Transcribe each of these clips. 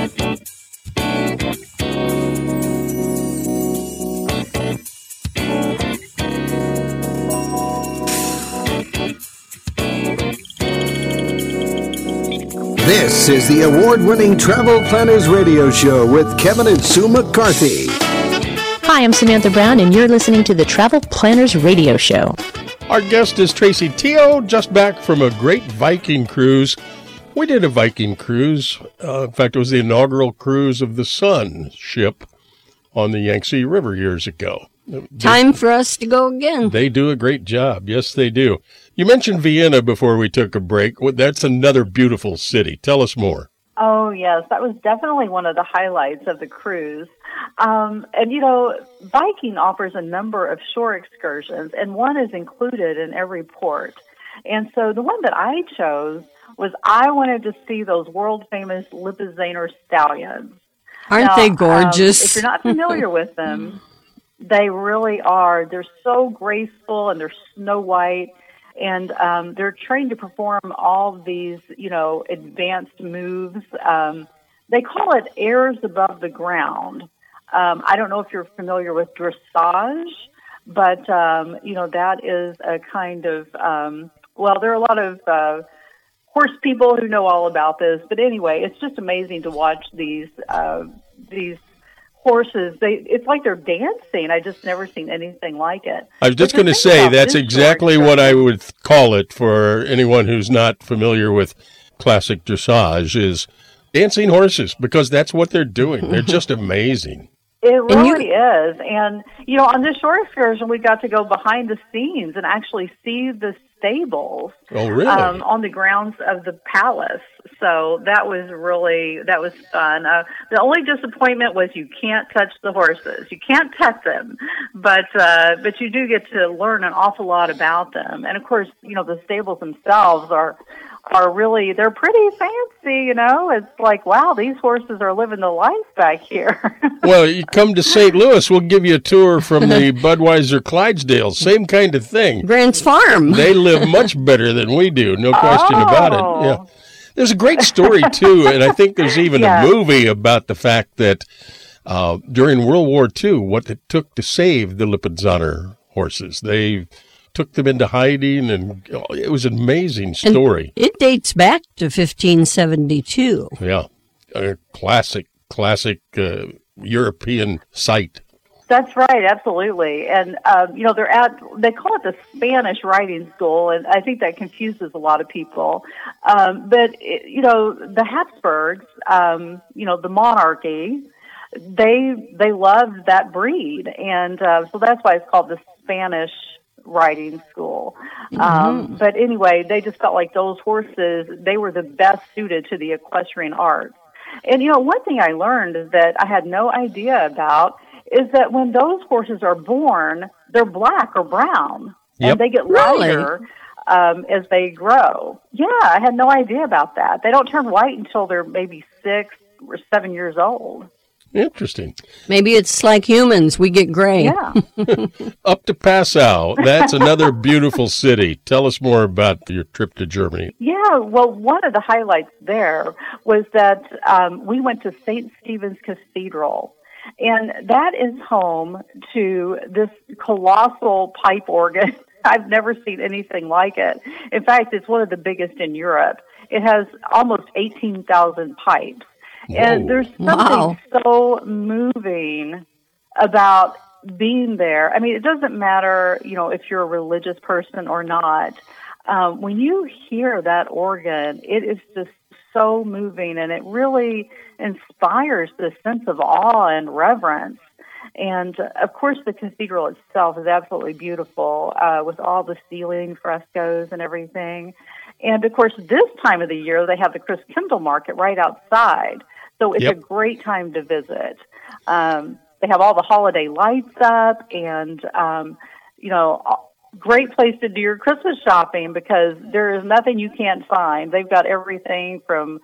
This is the award winning Travel Planners Radio Show with Kevin and Sue McCarthy. Hi, I'm Samantha Brown, and you're listening to the Travel Planners Radio Show. Our guest is Tracy Teo, just back from a great Viking cruise. We did a Viking cruise. Uh, in fact, it was the inaugural cruise of the Sun ship on the Yangtze River years ago. Time for us to go again. They do a great job. Yes, they do. You mentioned Vienna before we took a break. That's another beautiful city. Tell us more. Oh, yes. That was definitely one of the highlights of the cruise. Um, and, you know, Viking offers a number of shore excursions, and one is included in every port. And so the one that I chose was I wanted to see those world famous Lipizzaner stallions. Aren't now, they gorgeous? Um, if you're not familiar with them, they really are. They're so graceful and they're snow white and um, they're trained to perform all these, you know, advanced moves. Um, they call it airs above the ground. Um, I don't know if you're familiar with dressage, but um, you know that is a kind of um, well, there are a lot of uh, horse people who know all about this. But anyway, it's just amazing to watch these uh, these horses. They it's like they're dancing. I just never seen anything like it. I was just going to say that's exactly what i would call it for anyone who's not familiar with classic dressage is dancing horses because that's what they're doing. They're just amazing. It really you, is. And you know on this shore excursion we got to go behind the scenes and actually see the stables oh, really? um, on the grounds of the palace. So that was really that was fun. Uh, the only disappointment was you can't touch the horses. You can't pet them, but uh, but you do get to learn an awful lot about them. And of course, you know the stables themselves are are really they're pretty fancy you know? It's like wow these horses are living the life back here. Well you come to st louis we'll give you a tour from the budweiser clydesdale same kind of thing. Grant's farm. They live much better than we do no question oh. about it. Yeah. There's a great story too and i think there's even yeah. a movie about the fact that uh, during world war ii what it took to save the lipizzaner horses. They took them into hiding, and it was an amazing story. And it dates back to 1572. Yeah, a classic, classic uh, European site. That's right, absolutely. And um, you know, they're at they call it the Spanish Riding School, and I think that confuses a lot of people. Um, but it, you know, the Habsburgs, um, you know, the monarchy, they they loved that breed, and uh, so that's why it's called the Spanish riding school. Mm-hmm. Um, but anyway, they just felt like those horses, they were the best suited to the equestrian arts. And you know, one thing I learned that I had no idea about is that when those horses are born, they're black or brown, yep. and they get lighter really? um, as they grow. Yeah, I had no idea about that. They don't turn white until they're maybe six or seven years old. Interesting. Maybe it's like humans, we get gray. Yeah. Up to Passau. That's another beautiful city. Tell us more about your trip to Germany. Yeah, well, one of the highlights there was that um, we went to St. Stephen's Cathedral. And that is home to this colossal pipe organ. I've never seen anything like it. In fact, it's one of the biggest in Europe. It has almost 18,000 pipes. And there's something wow. so moving about being there. I mean, it doesn't matter, you know, if you're a religious person or not. Um, when you hear that organ, it is just so moving and it really inspires this sense of awe and reverence. And of course, the cathedral itself is absolutely beautiful uh, with all the ceiling frescoes and everything. And of course, this time of the year, they have the Christkindl market right outside. So it's yep. a great time to visit. Um, they have all the holiday lights up and, um, you know, great place to do your Christmas shopping because there is nothing you can't find. They've got everything from,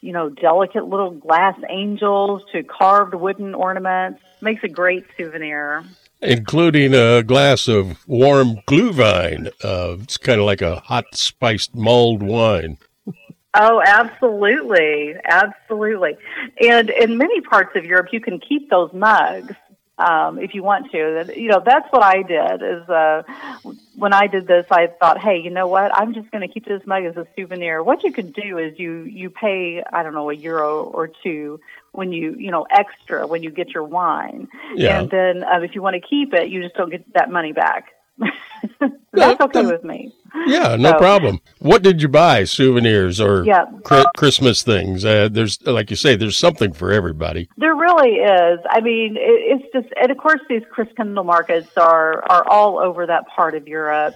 you know, delicate little glass angels to carved wooden ornaments. Makes a great souvenir. Including a glass of warm Glühwein. Uh, it's kind of like a hot spiced mulled wine. Oh, absolutely, absolutely. And in many parts of Europe, you can keep those mugs um, if you want to. You know, that's what I did. Is uh, when I did this, I thought, hey, you know what? I'm just going to keep this mug as a souvenir. What you can do is you you pay I don't know a euro or two when you you know extra when you get your wine, Yeah. and then um, if you want to keep it, you just don't get that money back. that's okay with me. Yeah, no So- problem. What did you buy? Souvenirs or Yeah. Chri- Christmas things? Uh, there's, like you say, there's something for everybody. There really is. I mean, it, it's just, and of course, these Christkindl markets are are all over that part of Europe,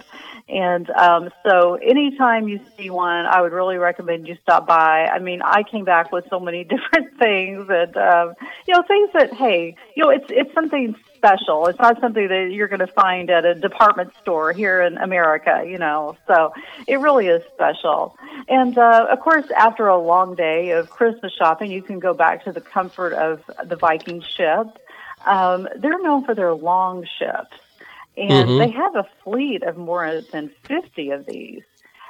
and um, so anytime you see one, I would really recommend you stop by. I mean, I came back with so many different things, and um, you know, things that hey, you know, it's it's something special. It's not something that you're going to find at a department store here in America, you know. So it really is special. And uh, of course, after a long day of Christmas shopping, you can go back to the comfort of the Viking ship. Um, they're known for their long ships, and they have a fleet of more than 50 of these.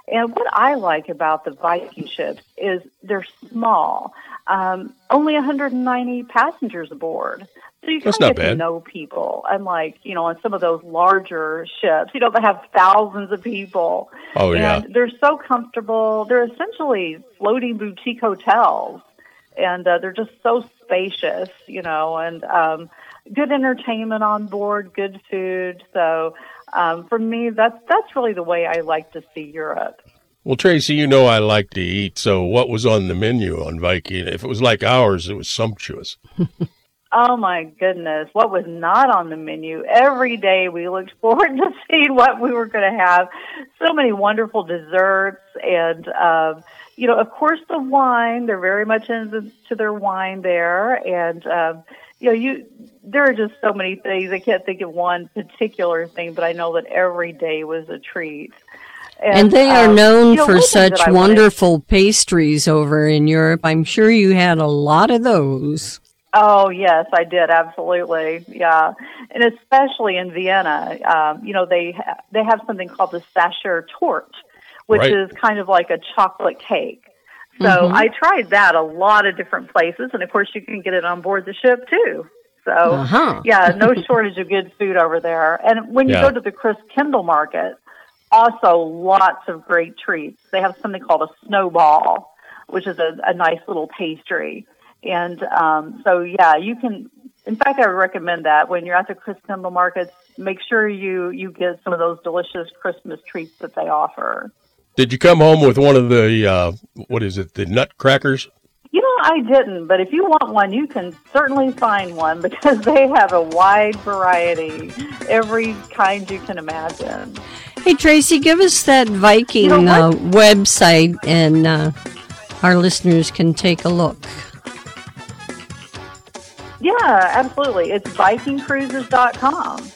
And what I like about the Viking ships is they're small, um, only 190 passengers aboard. So you kind of get to know people. Unlike, you know, on some of those larger ships, you know, they have thousands of people. Oh, yeah. They're so comfortable. They're essentially floating boutique hotels. And uh, they're just so spacious, you know, and um, good entertainment on board, good food. So um, for me, that's that's really the way I like to see Europe. Well, Tracy, you know I like to eat. So, what was on the menu on Viking? If it was like ours, it was sumptuous. Oh my goodness, what was not on the menu? Every day we looked forward to seeing what we were going to have. So many wonderful desserts, and um, you know, of course, the wine. They're very much into their wine there, and um, you know, you there are just so many things. I can't think of one particular thing, but I know that every day was a treat. And they are um, known you know, for such that I wanted- wonderful pastries over in Europe. I'm sure you had a lot of those. Oh yes, I did absolutely. Yeah, and especially in Vienna, um, you know they ha- they have something called the Sacher Torte, which Right. is kind of like a chocolate cake. So I tried that a lot of different places, and of course you can get it on board the ship too. So Uh-huh. yeah, no shortage of good food over there. And when you Yeah. go to the Chris Kindle Market, also lots of great treats. They have something called a snowball, which is a, a nice little pastry. And um, so, yeah, you can. In fact, I would recommend that when you're at the Chris Kindle markets, make sure you you get some of those delicious Christmas treats that they offer. Did you come home with one of the uh, what is it? The nutcrackers? You know, I didn't, but if you want one, you can certainly find one because they have a wide variety, every kind you can imagine. Hey, Tracy, give us that Viking You know uh, website and uh, our listeners can take a look. Yeah, absolutely. It's VikingCruises.com.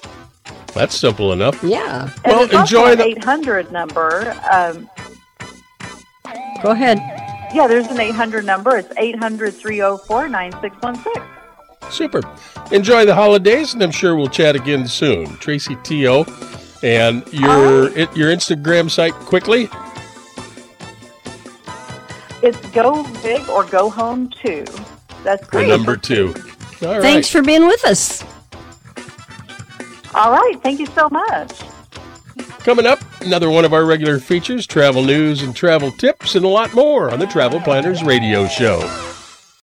That's simple enough. Yeah. And Well, there's also enjoy an the- 800 number. Um, Go ahead. yeah, there's an 800 number. It's 800 304 9616. Super. Enjoy the holidays, and I'm sure we'll chat again soon. Tracy T.O. And your it, your Instagram site quickly. It's Go Big or Go Home Too. That's The great. number two. All right. Thanks for being with us. All right. Thank you so much. Coming up, another one of our regular features travel news and travel tips, and a lot more on the Travel Planners Radio Show.